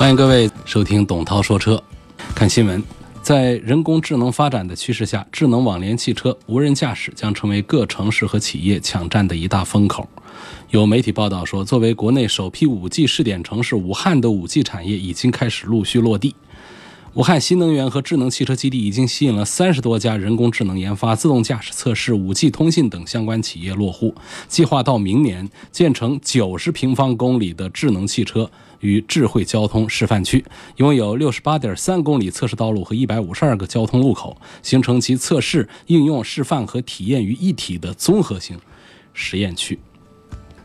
欢迎各位收听董涛说车。看新闻，在人工智能发展的趋势下，智能网联汽车、无人驾驶将成为各城市和企业抢占的一大风口。有媒体报道说，作为国内首批 5G 试点城市，武汉的 5G 产业已经开始陆续落地。武汉新能源和智能汽车基地已经吸引了三十多家人工智能研发、自动驾驶测试、5G 通信等相关企业落户，计划到明年建成九十平方公里的智能汽车与智慧交通示范区，拥有六十八点三公里测试道路和一百五十二个交通路口，形成其测试、应用、示范和体验于一体的综合性实验区。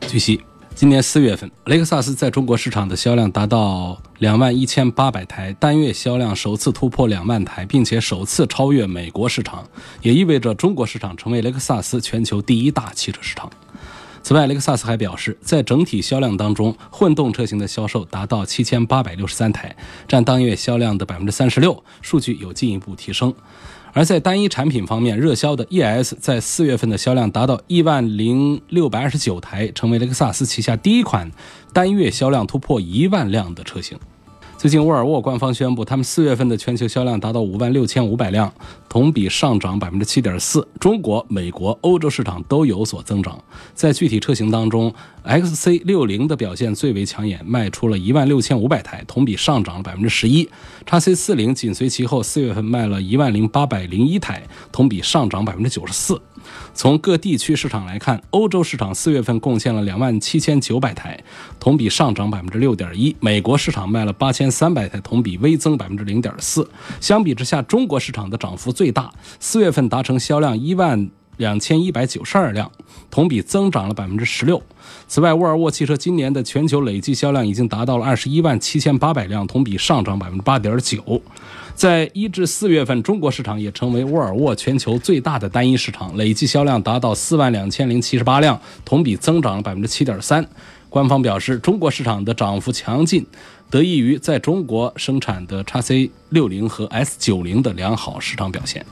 据悉，今年四月份，雷克萨斯在中国市场的销量达到两万一千八百台，单月销量首次突破两万台，并且首次超越美国市场，也意味着中国市场成为雷克萨斯全球第一大汽车市场。此外，雷克萨斯还表示，在整体销量当中，混动车型的销售达到七千八百六十三台，占当月销量的百分之三十六，数据有进一步提升。而在单一产品方面，热销的 ES 在四月份的销量达到一万零六百二十九台，成为雷克萨斯旗下第一款单月销量突破一万辆的车型。最近，沃尔沃官方宣布，他们四月份的全球销量达到五万六千五百辆，同比上涨百分之七点四。中国、美国、欧洲市场都有所增长。在具体车型当中，XC 六零的表现最为抢眼，卖出了一万六千五百台，同比上涨了百分之十一。叉 C 四零紧随其后，四月份卖了一万零八百零一台，同比上涨百分之九十四。从各地区市场来看，欧洲市场四月份贡献了两万七千九百台，同比上涨百分之六点一；美国市场卖了八千三百台，同比微增百分之零点四。相比之下，中国市场的涨幅最大，四月份达成销量一万两千一百九十二辆，同比增长了百分之十六。此外，沃尔沃汽车今年的全球累计销量已经达到了二十一万七千八百辆，同比上涨百分之八点九。在一至四月份，中国市场也成为沃尔沃全球最大的单一市场，累计销量达到四万两千零七十八辆，同比增长了百分之七点三。官方表示，中国市场的涨幅强劲，得益于在中国生产的 x C 六零和 S 九零的良好市场表现。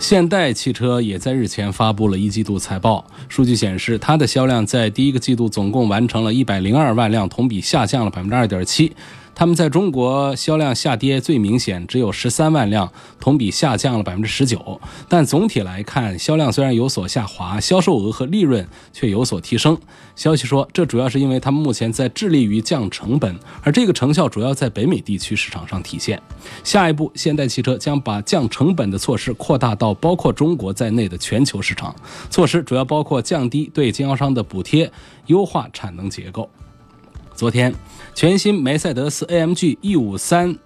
现代汽车也在日前发布了一季度财报，数据显示，它的销量在第一个季度总共完成了一百零二万辆，同比下降了百分之二点七。他们在中国销量下跌最明显，只有十三万辆，同比下降了百分之十九。但总体来看，销量虽然有所下滑，销售额和利润却有所提升。消息说，这主要是因为他们目前在致力于降成本，而这个成效主要在北美地区市场上体现。下一步，现代汽车将把降成本的措施扩大到包括中国在内的全球市场。措施主要包括降低对经销商的补贴，优化产能结构。昨天，全新梅赛德斯 AMG E53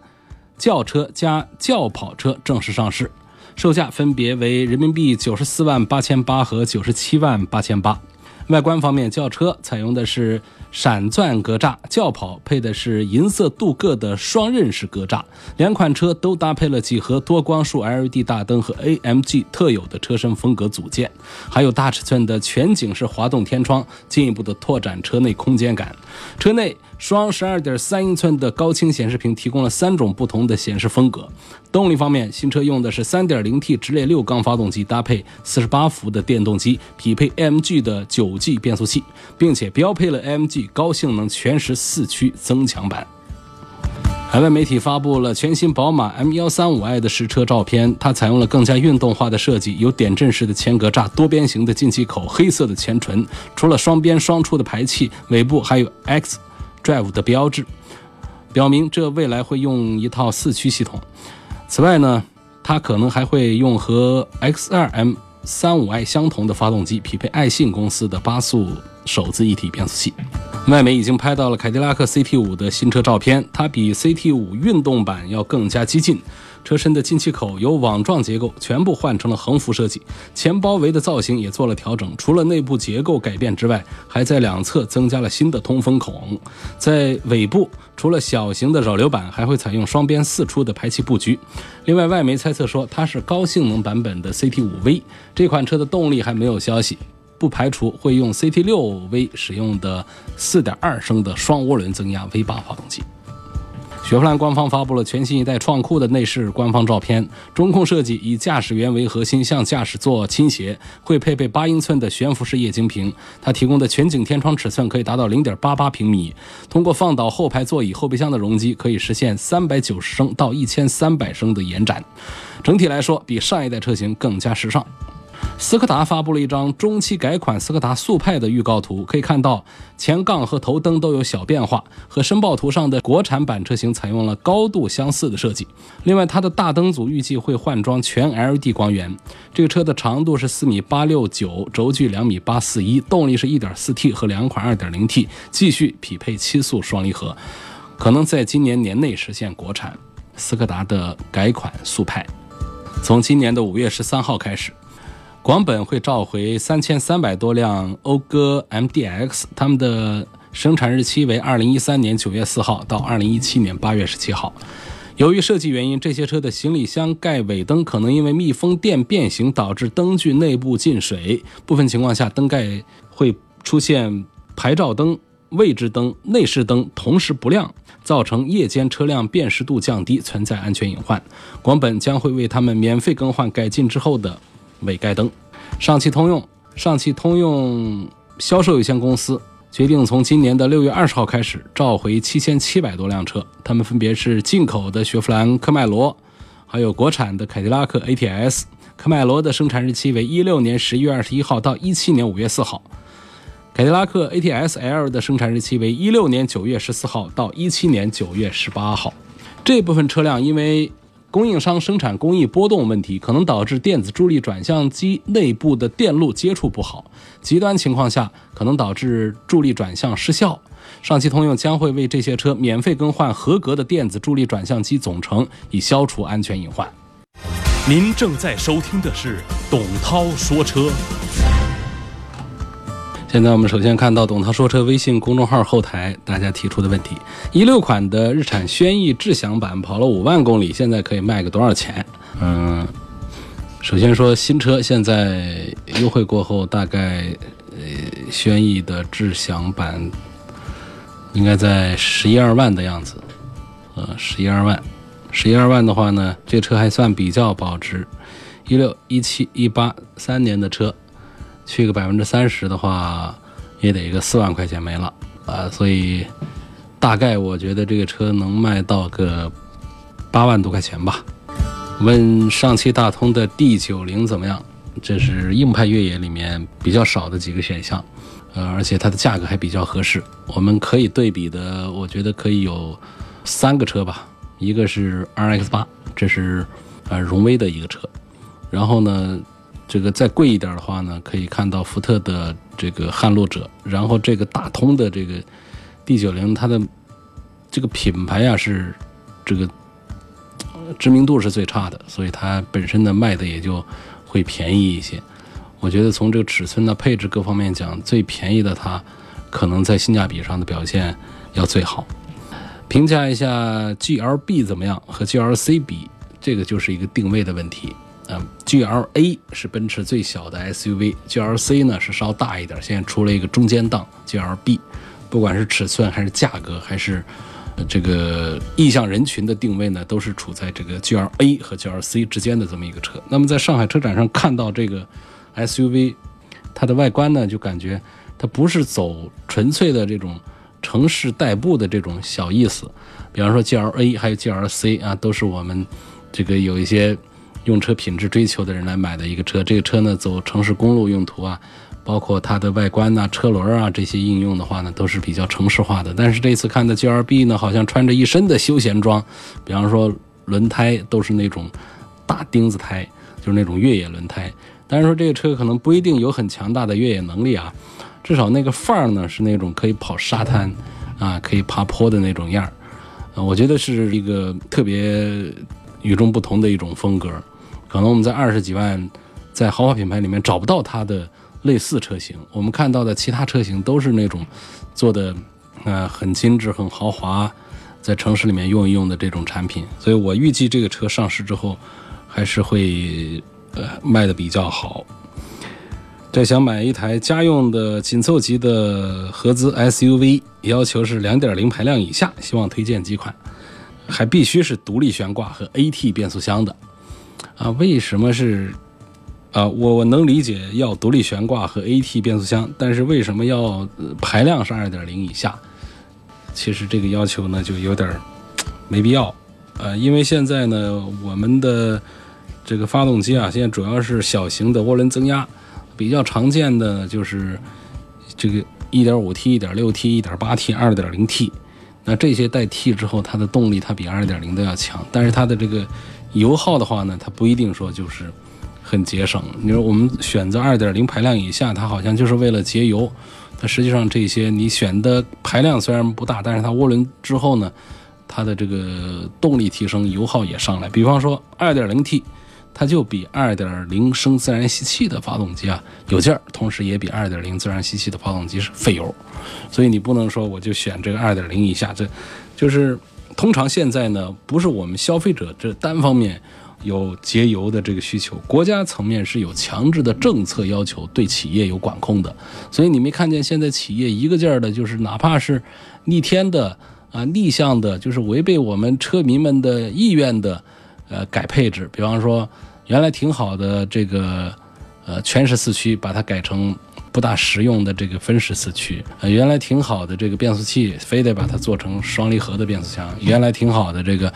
轿车加轿跑车正式上市，售价分别为人民币九十四万八千八和九十七万八千八。外观方面，轿车采用的是闪钻格栅，轿跑配的是银色镀铬的双刃式格栅。两款车都搭配了几何多光束 LED 大灯和 AMG 特有的车身风格组件，还有大尺寸的全景式滑动天窗，进一步的拓展车内空间感。车内双十二点三英寸的高清显示屏提供了三种不同的显示风格。动力方面，新车用的是三点零 T 直列六缸发动机，搭配四十八伏的电动机，匹配 AMG 的九 G 变速器，并且标配了 AMG 高性能全时四驱增强版。海外媒体发布了全新宝马 M135i 的实车照片，它采用了更加运动化的设计，有点阵式的前格栅、多边形的进气口、黑色的前唇，除了双边双出的排气，尾部还有 X Drive 的标志，表明这未来会用一套四驱系统。此外呢，它可能还会用和 X2 M35i 相同的发动机，匹配爱信公司的八速手自一体变速器。外媒已经拍到了凯迪拉克 CT5 的新车照片，它比 CT5 运动版要更加激进。车身的进气口由网状结构全部换成了横幅设计，前包围的造型也做了调整。除了内部结构改变之外，还在两侧增加了新的通风孔。在尾部，除了小型的扰流板，还会采用双边四出的排气布局。另外，外媒猜测说它是高性能版本的 CT5V。这款车的动力还没有消息。不排除会用 CT6V 使用的4.2升的双涡轮增压 V8 发动机。雪佛兰官方发布了全新一代创酷的内饰官方照片，中控设计以驾驶员为核心，向驾驶座倾斜，会配备八英寸的悬浮式液晶屏。它提供的全景天窗尺寸可以达到0.88平米，通过放倒后排座椅后备箱的容积，可以实现390升到1300升的延展。整体来说，比上一代车型更加时尚。斯柯达发布了一张中期改款斯柯达速派的预告图，可以看到前杠和头灯都有小变化，和申报图上的国产版车型采用了高度相似的设计。另外，它的大灯组预计会换装全 LED 光源。这个车的长度是四米八六九，轴距两米八四一，动力是一点四 T 和两款二点零 T，继续匹配七速双离合，可能在今年年内实现国产。斯柯达的改款速派，从今年的五月十三号开始。广本会召回三千三百多辆讴歌 MDX，他们的生产日期为二零一三年九月四号到二零一七年八月十七号。由于设计原因，这些车的行李箱盖尾灯可能因为密封垫变形导致灯具内部进水，部分情况下灯盖会出现牌照灯、位置灯、内饰灯同时不亮，造成夜间车辆辨识度降低，存在安全隐患。广本将会为他们免费更换改进之后的。尾盖灯，上汽通用上汽通用销售有限公司决定从今年的六月二十号开始召回七千七百多辆车，他们分别是进口的雪佛兰科迈罗，还有国产的凯迪拉克 ATS。科迈罗的生产日期为一六年十一月二十一号到一七年五月四号，凯迪拉克 ATS L 的生产日期为一六年九月十四号到一七年九月十八号。这部分车辆因为。供应商生产工艺波动问题，可能导致电子助力转向机内部的电路接触不好，极端情况下可能导致助力转向失效。上汽通用将会为这些车免费更换合格的电子助力转向机总成，以消除安全隐患。您正在收听的是董涛说车。现在我们首先看到董涛说车微信公众号后台大家提出的问题：一六款的日产轩逸智享版跑了五万公里，现在可以卖个多少钱？嗯，首先说新车现在优惠过后，大概呃轩逸的智享版应该在十一二万的样子，呃十一二万，十一二万的话呢，这车还算比较保值，一六一七一八三年的车。去个百分之三十的话，也得一个四万块钱没了啊！所以大概我觉得这个车能卖到个八万多块钱吧。问上汽大通的 D 九零怎么样？这是硬派越野里面比较少的几个选项，呃，而且它的价格还比较合适。我们可以对比的，我觉得可以有三个车吧。一个是 RX 八，这是呃荣威的一个车，然后呢。这个再贵一点的话呢，可以看到福特的这个撼路者，然后这个大通的这个 D 九零，它的这个品牌呀是这个知名度是最差的，所以它本身呢卖的也就会便宜一些。我觉得从这个尺寸的配置各方面讲，最便宜的它可能在性价比上的表现要最好。评价一下 GLB 怎么样和 GLC 比，这个就是一个定位的问题。嗯，GLA 是奔驰最小的 SUV，GLC 呢是稍大一点，现在出了一个中间档 GLB，不管是尺寸还是价格，还是这个意向人群的定位呢，都是处在这个 GLA 和 GLC 之间的这么一个车。那么在上海车展上看到这个 SUV，它的外观呢，就感觉它不是走纯粹的这种城市代步的这种小意思。比方说 GLA 还有 GLC 啊，都是我们这个有一些。用车品质追求的人来买的一个车，这个车呢走城市公路用途啊，包括它的外观呐、车轮啊这些应用的话呢，都是比较城市化的。但是这次看的 G L B 呢，好像穿着一身的休闲装，比方说轮胎都是那种大钉子胎，就是那种越野轮胎。但是说这个车可能不一定有很强大的越野能力啊，至少那个范儿呢是那种可以跑沙滩啊，可以爬坡的那种样儿。呃，我觉得是一个特别与众不同的一种风格。可能我们在二十几万在豪华品牌里面找不到它的类似车型。我们看到的其他车型都是那种做的呃很精致、很豪华，在城市里面用一用的这种产品。所以我预计这个车上市之后还是会呃卖的比较好。这想买一台家用的紧凑级的合资 SUV，要求是2.0排量以下，希望推荐几款，还必须是独立悬挂和 AT 变速箱的。啊，为什么是？啊，我我能理解要独立悬挂和 AT 变速箱，但是为什么要排量是2.0以下？其实这个要求呢就有点没必要。呃，因为现在呢，我们的这个发动机啊，现在主要是小型的涡轮增压。比较常见的就是这个 1.5T、1.6T、1.8T、2.0T，那这些带 T 之后，它的动力它比2.0的要强，但是它的这个油耗的话呢，它不一定说就是很节省。你说我们选择2.0排量以下，它好像就是为了节油，它实际上这些你选的排量虽然不大，但是它涡轮之后呢，它的这个动力提升，油耗也上来。比方说 2.0T。它就比2.0升自然吸气的发动机啊有劲儿，同时也比2.0自然吸气的发动机是费油，所以你不能说我就选这个2.0以下，这就是通常现在呢不是我们消费者这单方面有节油的这个需求，国家层面是有强制的政策要求对企业有管控的，所以你没看见现在企业一个劲儿的就是哪怕是逆天的啊逆向的，就是违背我们车迷们的意愿的。呃，改配置，比方说，原来挺好的这个，呃，全时四驱，把它改成不大实用的这个分时四驱。呃，原来挺好的这个变速器，非得把它做成双离合的变速箱。原来挺好的这个，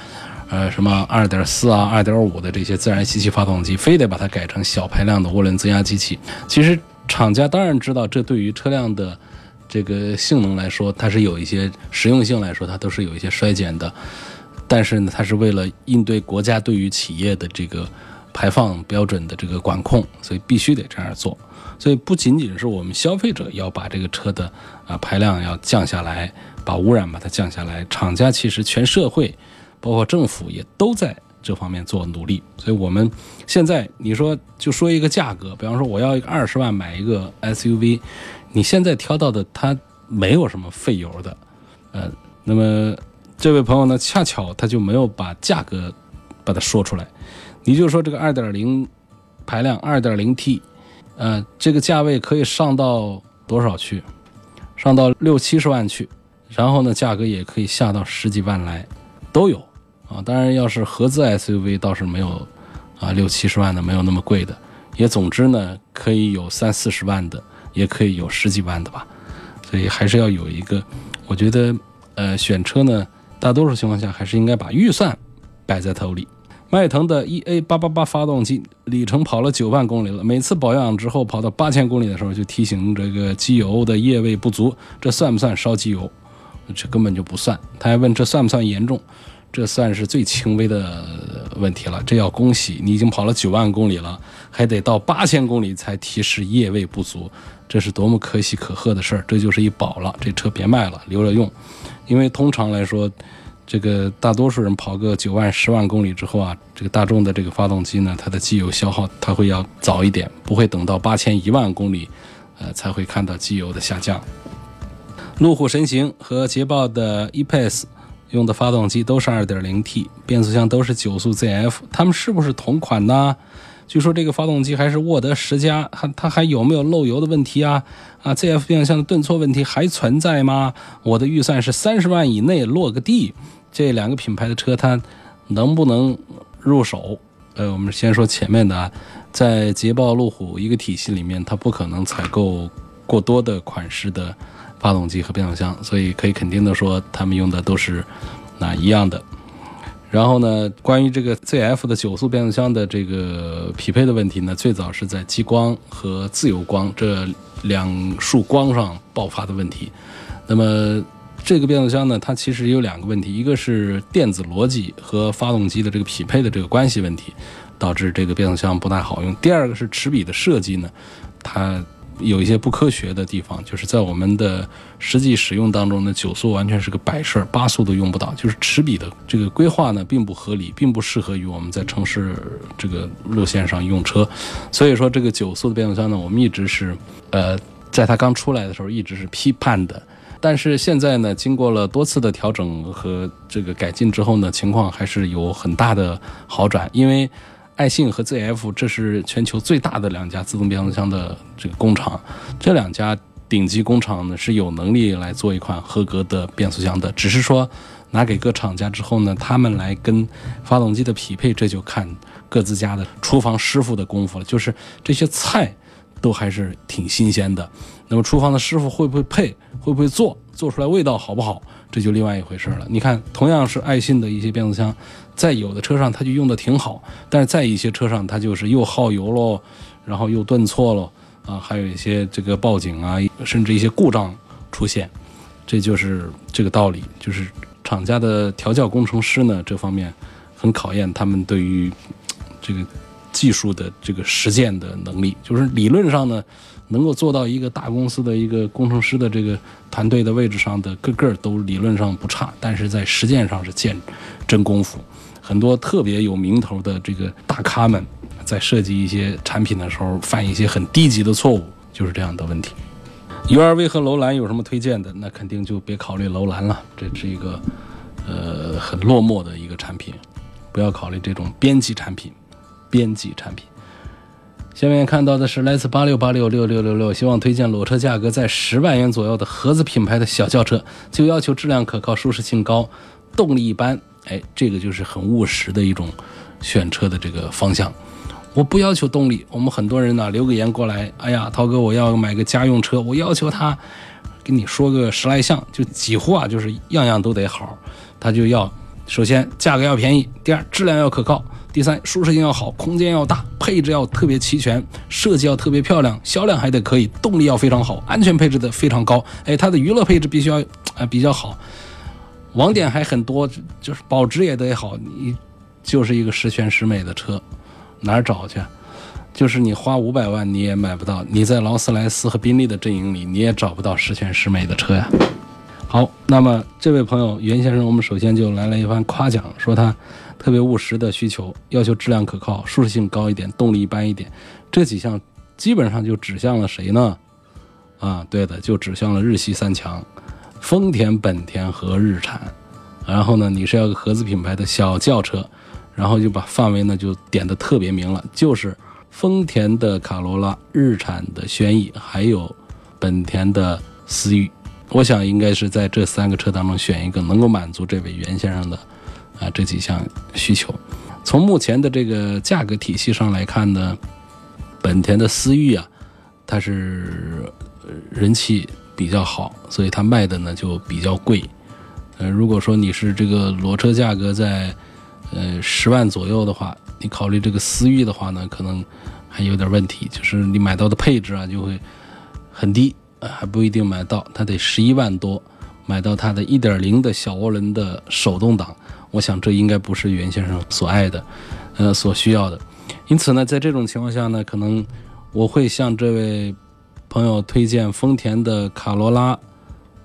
呃，什么二点四啊、二点五的这些自然吸气发动机，非得把它改成小排量的涡轮增压机器。其实厂家当然知道，这对于车辆的这个性能来说，它是有一些实用性来说，它都是有一些衰减的。但是呢，它是为了应对国家对于企业的这个排放标准的这个管控，所以必须得这样做。所以不仅仅是我们消费者要把这个车的啊排量要降下来，把污染把它降下来，厂家其实全社会，包括政府也都在这方面做努力。所以我们现在你说就说一个价格，比方说我要一个二十万买一个 SUV，你现在挑到的它没有什么费油的，呃，那么。这位朋友呢，恰巧他就没有把价格把它说出来。你就是说这个二点零排量二点零 T，呃，这个价位可以上到多少去？上到六七十万去。然后呢，价格也可以下到十几万来，都有啊。当然，要是合资 SUV 倒是没有啊，六七十万的没有那么贵的。也总之呢，可以有三四十万的，也可以有十几万的吧。所以还是要有一个，我觉得呃，选车呢。大多数情况下，还是应该把预算摆在头里。迈腾的 EA 八八八发动机里程跑了九万公里了，每次保养之后跑到八千公里的时候，就提醒这个机油的液位不足，这算不算烧机油？这根本就不算。他还问这算不算严重？这算是最轻微的问题了。这要恭喜你已经跑了九万公里了，还得到八千公里才提示液位不足，这是多么可喜可贺的事儿！这就是一宝了，这车别卖了，留着用。因为通常来说，这个大多数人跑个九万、十万公里之后啊，这个大众的这个发动机呢，它的机油消耗它会要早一点，不会等到八千、一万公里，呃，才会看到机油的下降。路虎神行和捷豹的 E-Pace 用的发动机都是 2.0T，变速箱都是九速 ZF，它们是不是同款呢？据说这个发动机还是沃德十佳，它它还有没有漏油的问题啊？啊，ZF 变速箱的顿挫问题还存在吗？我的预算是三十万以内落个地，这两个品牌的车它能不能入手？呃，我们先说前面的啊，在捷豹、路虎一个体系里面，它不可能采购过多的款式的发动机和变速箱，所以可以肯定的说，他们用的都是那一样的。然后呢，关于这个 ZF 的九速变速箱的这个匹配的问题呢，最早是在激光和自由光这两束光上爆发的问题。那么这个变速箱呢，它其实有两个问题，一个是电子逻辑和发动机的这个匹配的这个关系问题，导致这个变速箱不太好用；第二个是齿比的设计呢，它有一些不科学的地方，就是在我们的实际使用当中呢，九速完全是个摆设，八速都用不到，就是齿比的这个规划呢并不合理，并不适合于我们在城市这个路线上用车。所以说，这个九速的变速箱呢，我们一直是呃，在它刚出来的时候一直是批判的。但是现在呢，经过了多次的调整和这个改进之后呢，情况还是有很大的好转。因为爱信和 ZF 这是全球最大的两家自动变速箱的这个工厂，这两家顶级工厂呢是有能力来做一款合格的变速箱的。只是说拿给各厂家之后呢，他们来跟发动机的匹配，这就看各自家的厨房师傅的功夫了。就是这些菜都还是挺新鲜的。那么厨房的师傅会不会配，会不会做，做出来味道好不好，这就另外一回事了。你看，同样是爱信的一些变速箱，在有的车上它就用的挺好，但是在一些车上它就是又耗油喽，然后又顿挫喽，啊，还有一些这个报警啊，甚至一些故障出现，这就是这个道理。就是厂家的调教工程师呢，这方面很考验他们对于这个技术的这个实践的能力。就是理论上呢。能够做到一个大公司的一个工程师的这个团队的位置上的个个都理论上不差，但是在实践上是见真功夫。很多特别有名头的这个大咖们，在设计一些产品的时候犯一些很低级的错误，就是这样的问题。URV 和楼兰有什么推荐的？那肯定就别考虑楼兰了，这是一个呃很落寞的一个产品，不要考虑这种边际产品，编辑产品。下面看到的是来自八六八六六六六六，希望推荐裸车价格在十万元左右的合资品牌的小轿车，就要求质量可靠、舒适性高、动力一般。哎，这个就是很务实的一种选车的这个方向。我不要求动力，我们很多人呢留个言过来，哎呀，涛哥，我要买个家用车，我要求他给你说个十来项，就几乎啊，就是样样都得好。他就要首先价格要便宜，第二质量要可靠。第三，舒适性要好，空间要大，配置要特别齐全，设计要特别漂亮，销量还得可以，动力要非常好，安全配置的非常高。哎，它的娱乐配置必须要啊比较好，网点还很多，就是保值也得好。你就是一个十全十美的车，哪儿找去？就是你花五百万你也买不到，你在劳斯莱斯和宾利的阵营里你也找不到十全十美的车呀。好，那么这位朋友袁先生，我们首先就来了一番夸奖，说他。特别务实的需求，要求质量可靠、舒适性高一点、动力一般一点，这几项基本上就指向了谁呢？啊，对的，就指向了日系三强，丰田、本田和日产。然后呢，你是要个合资品牌的小轿车，然后就把范围呢就点的特别明了，就是丰田的卡罗拉、日产的轩逸，还有本田的思域。我想应该是在这三个车当中选一个，能够满足这位袁先生的。啊，这几项需求，从目前的这个价格体系上来看呢，本田的思域啊，它是人气比较好，所以它卖的呢就比较贵。呃，如果说你是这个裸车价格在呃十万左右的话，你考虑这个思域的话呢，可能还有点问题，就是你买到的配置啊就会很低，还不一定买到，它得十一万多买到它的一点零的小涡轮的手动挡。我想这应该不是袁先生所爱的，呃，所需要的。因此呢，在这种情况下呢，可能我会向这位朋友推荐丰田的卡罗拉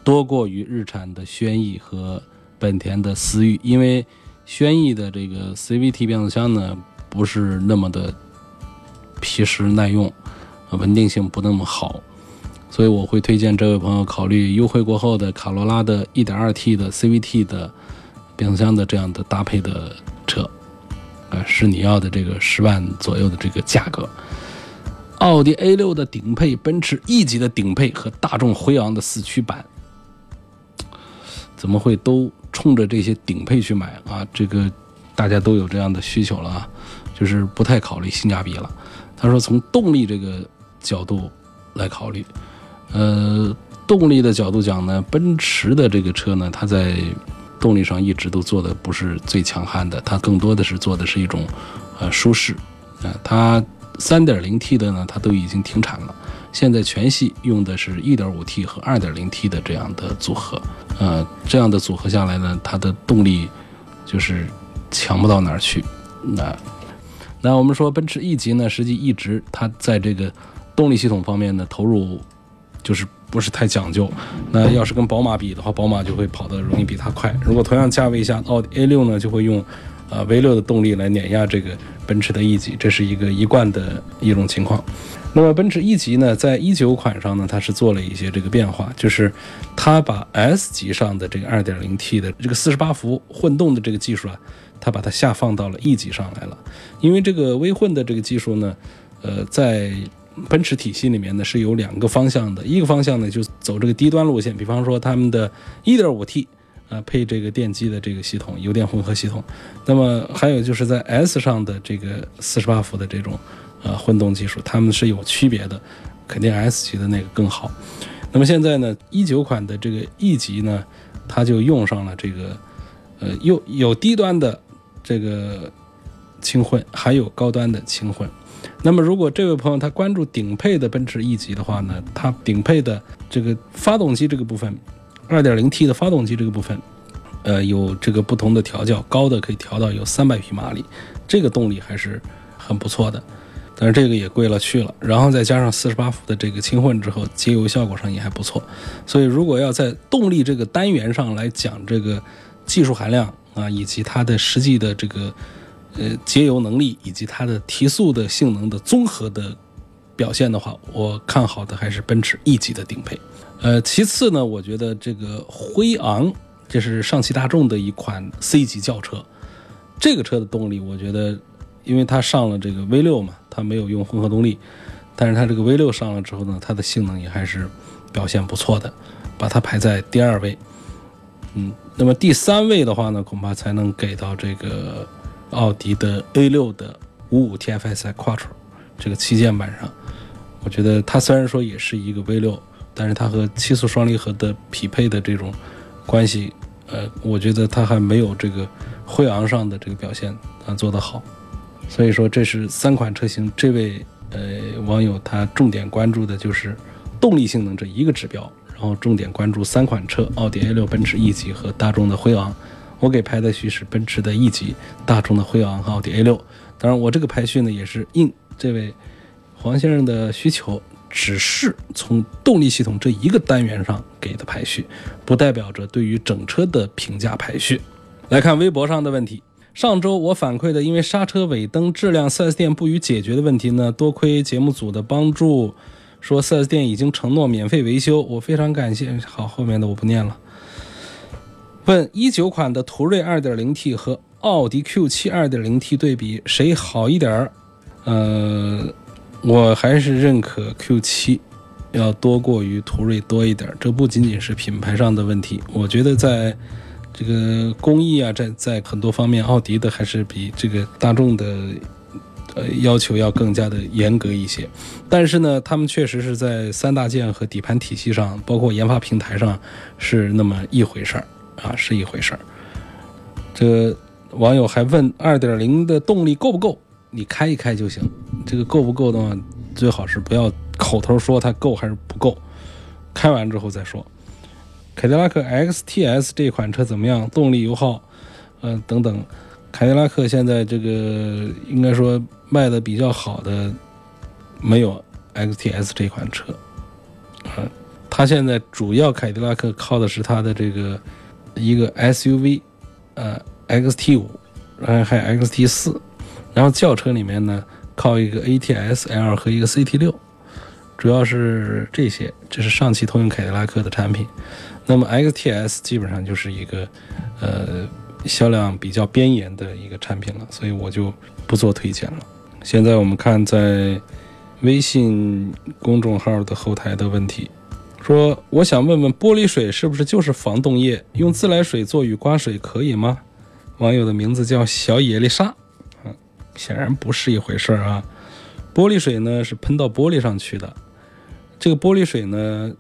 多过于日产的轩逸和本田的思域，因为轩逸的这个 CVT 变速箱呢不是那么的皮实耐用，稳定性不那么好，所以我会推荐这位朋友考虑优惠过后的卡罗拉的 1.2T 的 CVT 的。变速箱的这样的搭配的车，呃，是你要的这个十万左右的这个价格。奥迪 A 六的顶配、奔驰 E 级的顶配和大众辉昂的四驱版，怎么会都冲着这些顶配去买啊？这个大家都有这样的需求了啊，就是不太考虑性价比了。他说从动力这个角度来考虑，呃，动力的角度讲呢，奔驰的这个车呢，它在动力上一直都做的不是最强悍的，它更多的是做的是一种，呃，舒适，啊，它 3.0T 的呢，它都已经停产了，现在全系用的是 1.5T 和 2.0T 的这样的组合，呃，这样的组合下来呢，它的动力就是强不到哪儿去，那，那我们说奔驰 E 级呢，实际一直它在这个动力系统方面呢，投入就是不是太讲究。那要是跟宝马比的话，宝马就会跑得容易比它快。如果同样价位下，奥迪 A 六呢就会用呃 V 六的动力来碾压这个奔驰的 E 级，这是一个一贯的一种情况。那么奔驰 E 级呢，在一九款上呢，它是做了一些这个变化，就是它把 S 级上的这个 2.0T 的这个48伏混动的这个技术啊，它把它下放到了 E 级上来了。因为这个微混的这个技术呢，呃，在奔驰体系里面呢是有两个方向的，一个方向呢就走这个低端路线，比方说他们的 1.5T 啊配这个电机的这个系统，油电混合系统。那么还有就是在 S 上的这个48伏的这种。呃，混动技术它们是有区别的，肯定 S 级的那个更好。那么现在呢，一九款的这个 E 级呢，它就用上了这个，呃，又有低端的这个轻混，还有高端的轻混。那么如果这位朋友他关注顶配的奔驰 E 级的话呢，它顶配的这个发动机这个部分，2.0T 的发动机这个部分，呃，有这个不同的调教，高的可以调到有300匹马力，这个动力还是很不错的。但是这个也贵了去了，然后再加上四十八伏的这个轻混之后，节油效果上也还不错。所以如果要在动力这个单元上来讲这个技术含量啊，以及它的实际的这个呃节油能力，以及它的提速的性能的综合的表现的话，我看好的还是奔驰 E 级的顶配。呃，其次呢，我觉得这个辉昂，这是上汽大众的一款 C 级轿车，这个车的动力，我觉得。因为它上了这个 V 六嘛，它没有用混合动力，但是它这个 V 六上了之后呢，它的性能也还是表现不错的，把它排在第二位。嗯，那么第三位的话呢，恐怕才能给到这个奥迪的 A 六的五五 TFSI Quattro 这个旗舰版上。我觉得它虽然说也是一个 V 六，但是它和七速双离合的匹配的这种关系，呃，我觉得它还没有这个辉昂上的这个表现啊做得好。所以说，这是三款车型。这位呃网友他重点关注的就是动力性能这一个指标，然后重点关注三款车：奥迪 A6、奔驰 E 级和大众的辉昂。我给排的序是奔驰的 E 级、大众的辉昂和奥迪 A 六。当然，我这个排序呢也是应这位黄先生的需求，只是从动力系统这一个单元上给的排序，不代表着对于整车的评价排序。来看微博上的问题。上周我反馈的因为刹车尾灯质量 4S 店不予解决的问题呢，多亏节目组的帮助，说 4S 店已经承诺免费维修，我非常感谢。好，后面的我不念了。问一九款的途锐 2.0T 和奥迪 Q7 2.0T 对比谁好一点儿？呃，我还是认可 Q7 要多过于途锐多一点。这不仅仅是品牌上的问题，我觉得在。这个工艺啊，在在很多方面，奥迪的还是比这个大众的，呃，要求要更加的严格一些。但是呢，他们确实是在三大件和底盘体系上，包括研发平台上，是那么一回事儿啊，是一回事儿。这个网友还问，二点零的动力够不够？你开一开就行。这个够不够的话，最好是不要口头说它够还是不够，开完之后再说。凯迪拉克 XTS 这款车怎么样？动力、油耗，呃等等。凯迪拉克现在这个应该说卖的比较好的没有 XTS 这款车，啊，它现在主要凯迪拉克靠的是它的这个一个 SUV，呃 XT 五，然后还有 XT 四，然后轿车里面呢靠一个 ATS L 和一个 CT 六，主要是这些，这是上汽通用凯迪拉克的产品。那么 XTS 基本上就是一个，呃，销量比较边沿的一个产品了，所以我就不做推荐了。现在我们看在微信公众号的后台的问题，说我想问问玻璃水是不是就是防冻液？用自来水做雨刮水可以吗？网友的名字叫小野丽莎，嗯，显然不是一回事儿啊。玻璃水呢是喷到玻璃上去的，这个玻璃水呢。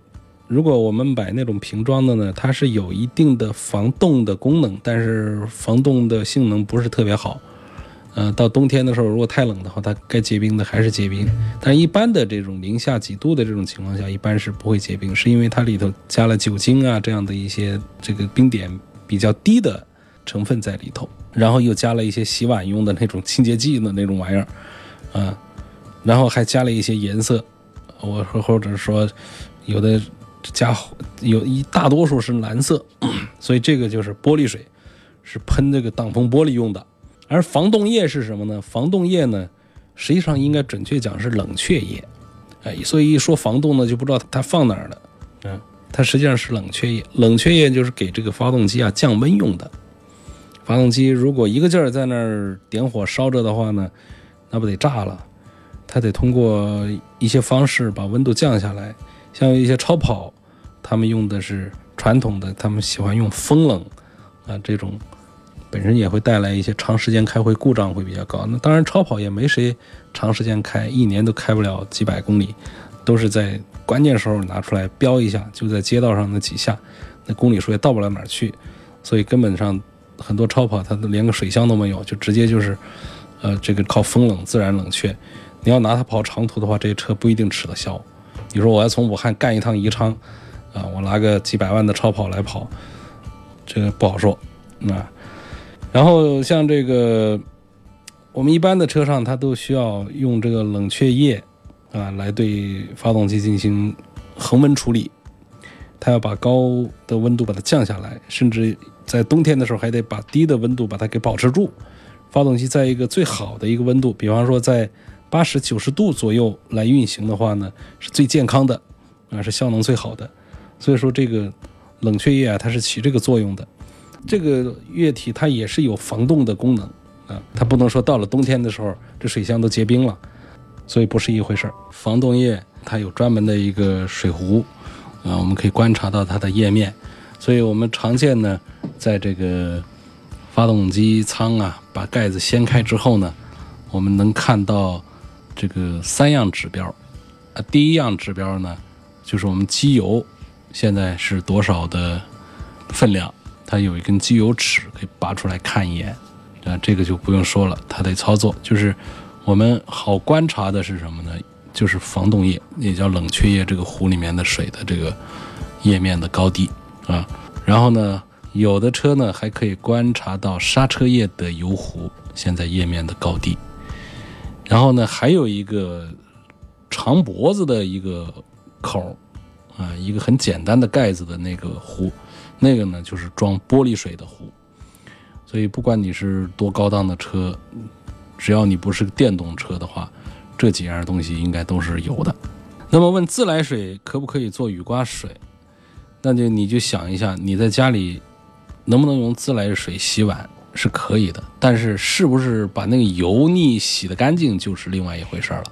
如果我们买那种瓶装的呢，它是有一定的防冻的功能，但是防冻的性能不是特别好。呃，到冬天的时候，如果太冷的话，它该结冰的还是结冰。但一般的这种零下几度的这种情况下，一般是不会结冰，是因为它里头加了酒精啊这样的一些这个冰点比较低的成分在里头，然后又加了一些洗碗用的那种清洁剂的那种玩意儿，啊，然后还加了一些颜色。我说或者说有的加有一大多数是蓝色，所以这个就是玻璃水，是喷这个挡风玻璃用的。而防冻液是什么呢？防冻液呢，实际上应该准确讲是冷却液，哎，所以一说防冻呢，就不知道它放哪儿了。嗯，它实际上是冷却液，冷却液就是给这个发动机啊降温用的。发动机如果一个劲儿在那儿点火烧着的话呢，那不得炸了？它得通过一些方式把温度降下来。像一些超跑，他们用的是传统的，他们喜欢用风冷啊这种。本身也会带来一些长时间开会故障会比较高。那当然，超跑也没谁长时间开，一年都开不了几百公里，都是在关键时候拿出来飙一下，就在街道上那几下，那公里数也到不了哪儿去。所以根本上很多超跑它都连个水箱都没有，就直接就是，呃，这个靠风冷自然冷却。你要拿它跑长途的话，这些车不一定吃得消。你说我要从武汉干一趟宜昌，啊，我拿个几百万的超跑来跑，这个不好说，那。然后像这个，我们一般的车上它都需要用这个冷却液啊，来对发动机进行恒温处理。它要把高的温度把它降下来，甚至在冬天的时候还得把低的温度把它给保持住。发动机在一个最好的一个温度，比方说在八十九十度左右来运行的话呢，是最健康的啊，是效能最好的。所以说这个冷却液啊，它是起这个作用的。这个液体它也是有防冻的功能啊，它不能说到了冬天的时候这水箱都结冰了，所以不是一回事儿。防冻液它有专门的一个水壶啊，我们可以观察到它的液面，所以我们常见呢，在这个发动机舱啊，把盖子掀开之后呢，我们能看到这个三样指标啊，第一样指标呢，就是我们机油现在是多少的分量。它有一根机油尺，可以拔出来看一眼，啊，这个就不用说了，它得操作。就是我们好观察的是什么呢？就是防冻液，也叫冷却液，这个壶里面的水的这个液面的高低啊。然后呢，有的车呢还可以观察到刹车液的油壶现在液面的高低。然后呢，还有一个长脖子的一个口啊，一个很简单的盖子的那个壶。那个呢，就是装玻璃水的壶，所以不管你是多高档的车，只要你不是电动车的话，这几样东西应该都是有的。那么问自来水可不可以做雨刮水？那就你就想一下，你在家里能不能用自来水洗碗是可以的，但是是不是把那个油腻洗得干净就是另外一回事了。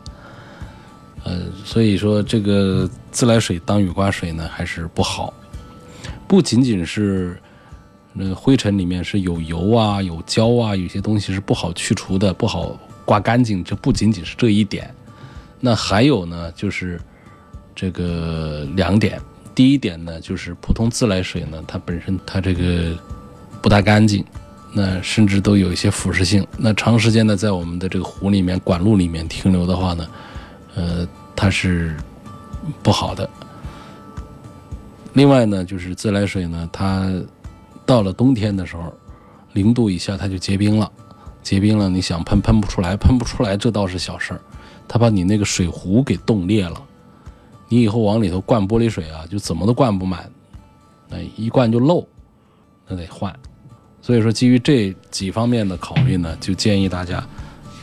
呃，所以说这个自来水当雨刮水呢，还是不好。不仅仅是，那灰尘里面是有油啊、有胶啊，有些东西是不好去除的、不好刮干净。这不仅仅是这一点，那还有呢，就是这个两点。第一点呢，就是普通自来水呢，它本身它这个不大干净，那甚至都有一些腐蚀性。那长时间的在我们的这个湖里面、管路里面停留的话呢，呃，它是不好的。另外呢，就是自来水呢，它到了冬天的时候，零度以下它就结冰了，结冰了，你想喷喷不出来，喷不出来，这倒是小事儿，它把你那个水壶给冻裂了，你以后往里头灌玻璃水啊，就怎么都灌不满，哎，一灌就漏，那得换。所以说，基于这几方面的考虑呢，就建议大家，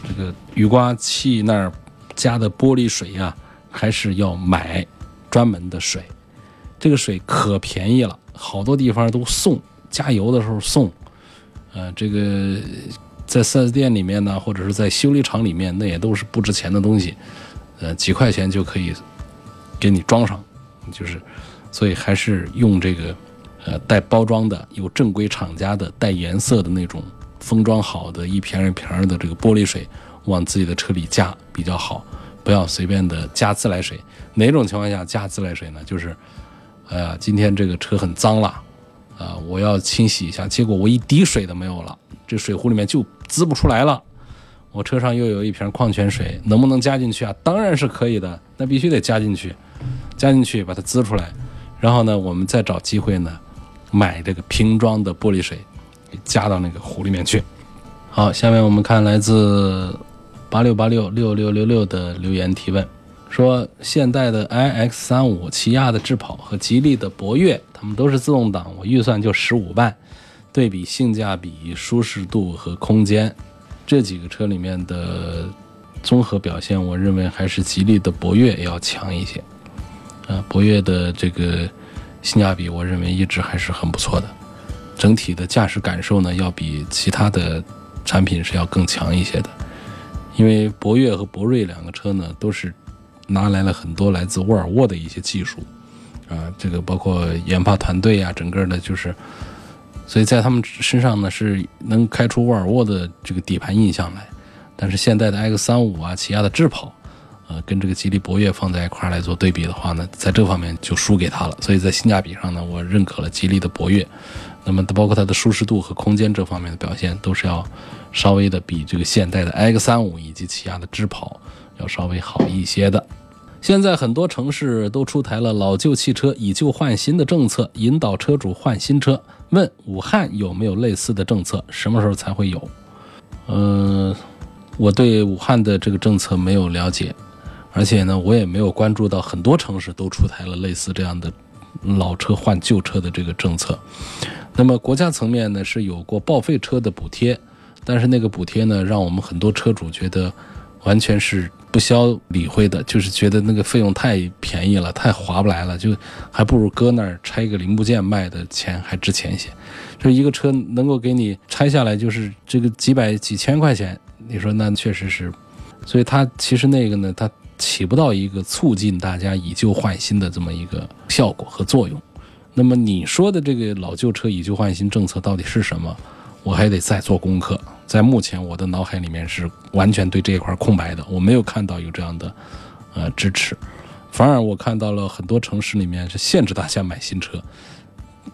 这个雨刮器那儿加的玻璃水呀，还是要买专门的水。这个水可便宜了，好多地方都送，加油的时候送。呃，这个在四 S 店里面呢，或者是在修理厂里面，那也都是不值钱的东西，呃，几块钱就可以给你装上。就是，所以还是用这个呃带包装的、有正规厂家的、带颜色的那种封装好的一瓶一瓶的这个玻璃水，往自己的车里加比较好，不要随便的加自来水。哪种情况下加自来水呢？就是。哎呀，今天这个车很脏了，啊，我要清洗一下，结果我一滴水都没有了，这水壶里面就滋不出来了。我车上又有一瓶矿泉水，能不能加进去啊？当然是可以的，那必须得加进去，加进去把它滋出来，然后呢，我们再找机会呢，买这个瓶装的玻璃水，加到那个壶里面去。好，下面我们看来自八六八六六六六六的留言提问，说现代的 iX 三五、起亚的智跑和吉利的博越，它们都是自动挡，我预算就十五万。对比性价比、舒适度和空间，这几个车里面的综合表现，我认为还是吉利的博越要强一些。啊，博越的这个性价比，我认为一直还是很不错的。整体的驾驶感受呢，要比其他的产品是要更强一些的。因为博越和博瑞两个车呢，都是拿来了很多来自沃尔沃的一些技术，啊，这个包括研发团队啊，整个的就是。所以在他们身上呢，是能开出沃尔沃的这个底盘印象来，但是现代的 X 三五啊，起亚的智跑，呃，跟这个吉利博越放在一块来做对比的话呢，在这方面就输给他了。所以在性价比上呢，我认可了吉利的博越。那么包括它的舒适度和空间这方面的表现，都是要稍微的比这个现代的 X 三五以及起亚的智跑要稍微好一些的。现在很多城市都出台了老旧汽车以旧换新的政策，引导车主换新车。问武汉有没有类似的政策？什么时候才会有？嗯，我对武汉的这个政策没有了解，而且呢，我也没有关注到很多城市都出台了类似这样的老车换旧车的这个政策。那么国家层面呢是有过报废车的补贴，但是那个补贴呢，让我们很多车主觉得完全是。不消理会的，就是觉得那个费用太便宜了，太划不来了，就还不如搁那儿拆一个零部件卖的钱还值钱些。就一个车能够给你拆下来，就是这个几百几千块钱，你说那确实是。所以它其实那个呢，它起不到一个促进大家以旧换新的这么一个效果和作用。那么你说的这个老旧车以旧换新政策到底是什么？我还得再做功课。在目前我的脑海里面是完全对这一块空白的，我没有看到有这样的呃支持，反而我看到了很多城市里面是限制大家买新车，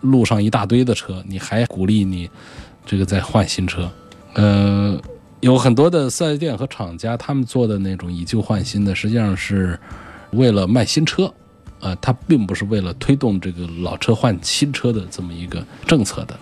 路上一大堆的车，你还鼓励你这个在换新车，呃，有很多的四 S 店和厂家他们做的那种以旧换新的，实际上是为了卖新车，呃，它并不是为了推动这个老车换新车的这么一个政策的。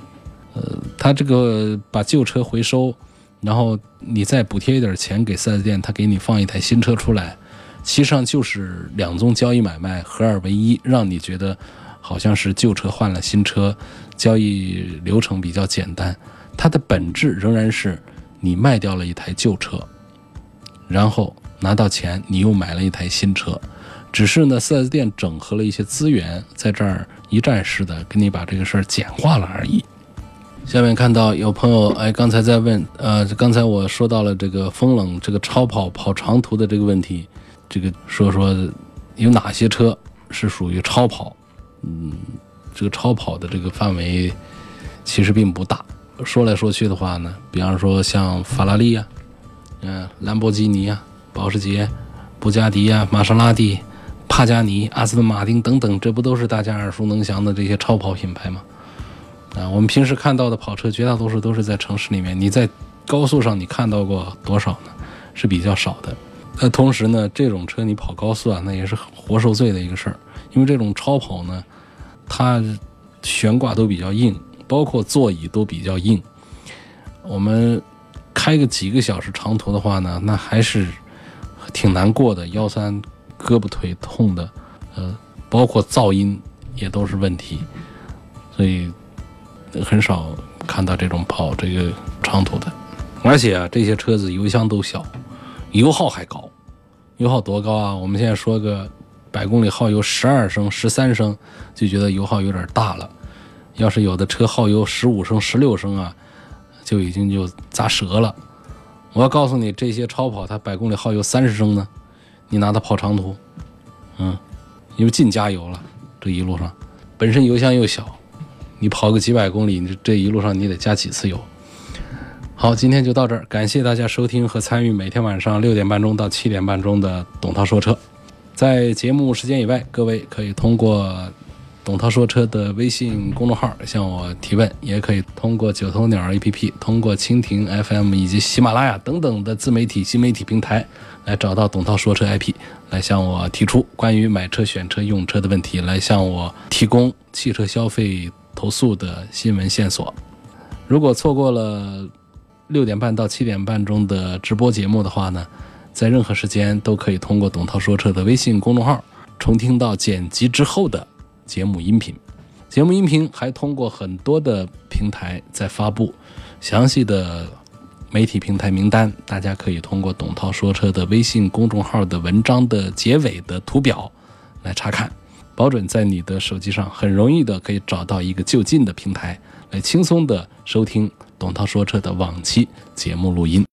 呃，他这个把旧车回收，然后你再补贴一点钱给四 S 店，他给你放一台新车出来，其实上就是两宗交易买卖合二为一，让你觉得好像是旧车换了新车，交易流程比较简单。它的本质仍然是你卖掉了一台旧车，然后拿到钱，你又买了一台新车，只是呢四 S 店整合了一些资源，在这儿一站式的给你把这个事儿简化了而已。下面看到有朋友哎，刚才在问，呃，刚才我说到了这个风冷这个超跑跑长途的这个问题，这个说说有哪些车是属于超跑？嗯，这个超跑的这个范围其实并不大。说来说去的话呢，比方说像法拉利呀，嗯，兰博基尼呀，保时捷、布加迪呀，玛莎拉蒂、帕加尼、阿斯顿马丁等等，这不都是大家耳熟能详的这些超跑品牌吗？啊，我们平时看到的跑车，绝大多数都是在城市里面。你在高速上，你看到过多少呢？是比较少的。那同时呢，这种车你跑高速啊，那也是活受罪的一个事儿。因为这种超跑呢，它悬挂都比较硬，包括座椅都比较硬。我们开个几个小时长途的话呢，那还是挺难过的，腰酸胳膊腿痛的。呃，包括噪音也都是问题，所以。很少看到这种跑这个长途的，而且啊，这些车子油箱都小，油耗还高，油耗多高啊？我们现在说个百公里耗油十二升、十三升，就觉得油耗有点大了。要是有的车耗油十五升、十六升啊，就已经就砸折了。我要告诉你，这些超跑它百公里耗油三十升呢，你拿它跑长途，嗯，因为进加油了，这一路上本身油箱又小。你跑个几百公里，你这一路上你得加几次油？好，今天就到这儿，感谢大家收听和参与每天晚上六点半钟到七点半钟的董涛说车。在节目时间以外，各位可以通过董涛说车的微信公众号向我提问，也可以通过九头鸟 APP、通过蜻蜓 FM 以及喜马拉雅等等的自媒体新媒体平台来找到董涛说车 IP，来向我提出关于买车、选车、用车的问题，来向我提供汽车消费。投诉的新闻线索，如果错过了六点半到七点半钟的直播节目的话呢，在任何时间都可以通过董涛说车的微信公众号重听到剪辑之后的节目音频。节目音频还通过很多的平台在发布，详细的媒体平台名单，大家可以通过董涛说车的微信公众号的文章的结尾的图表来查看，保准在你的手机上很容易的可以找到一个就近的平台，来轻松的收听董涛说车的往期节目录音。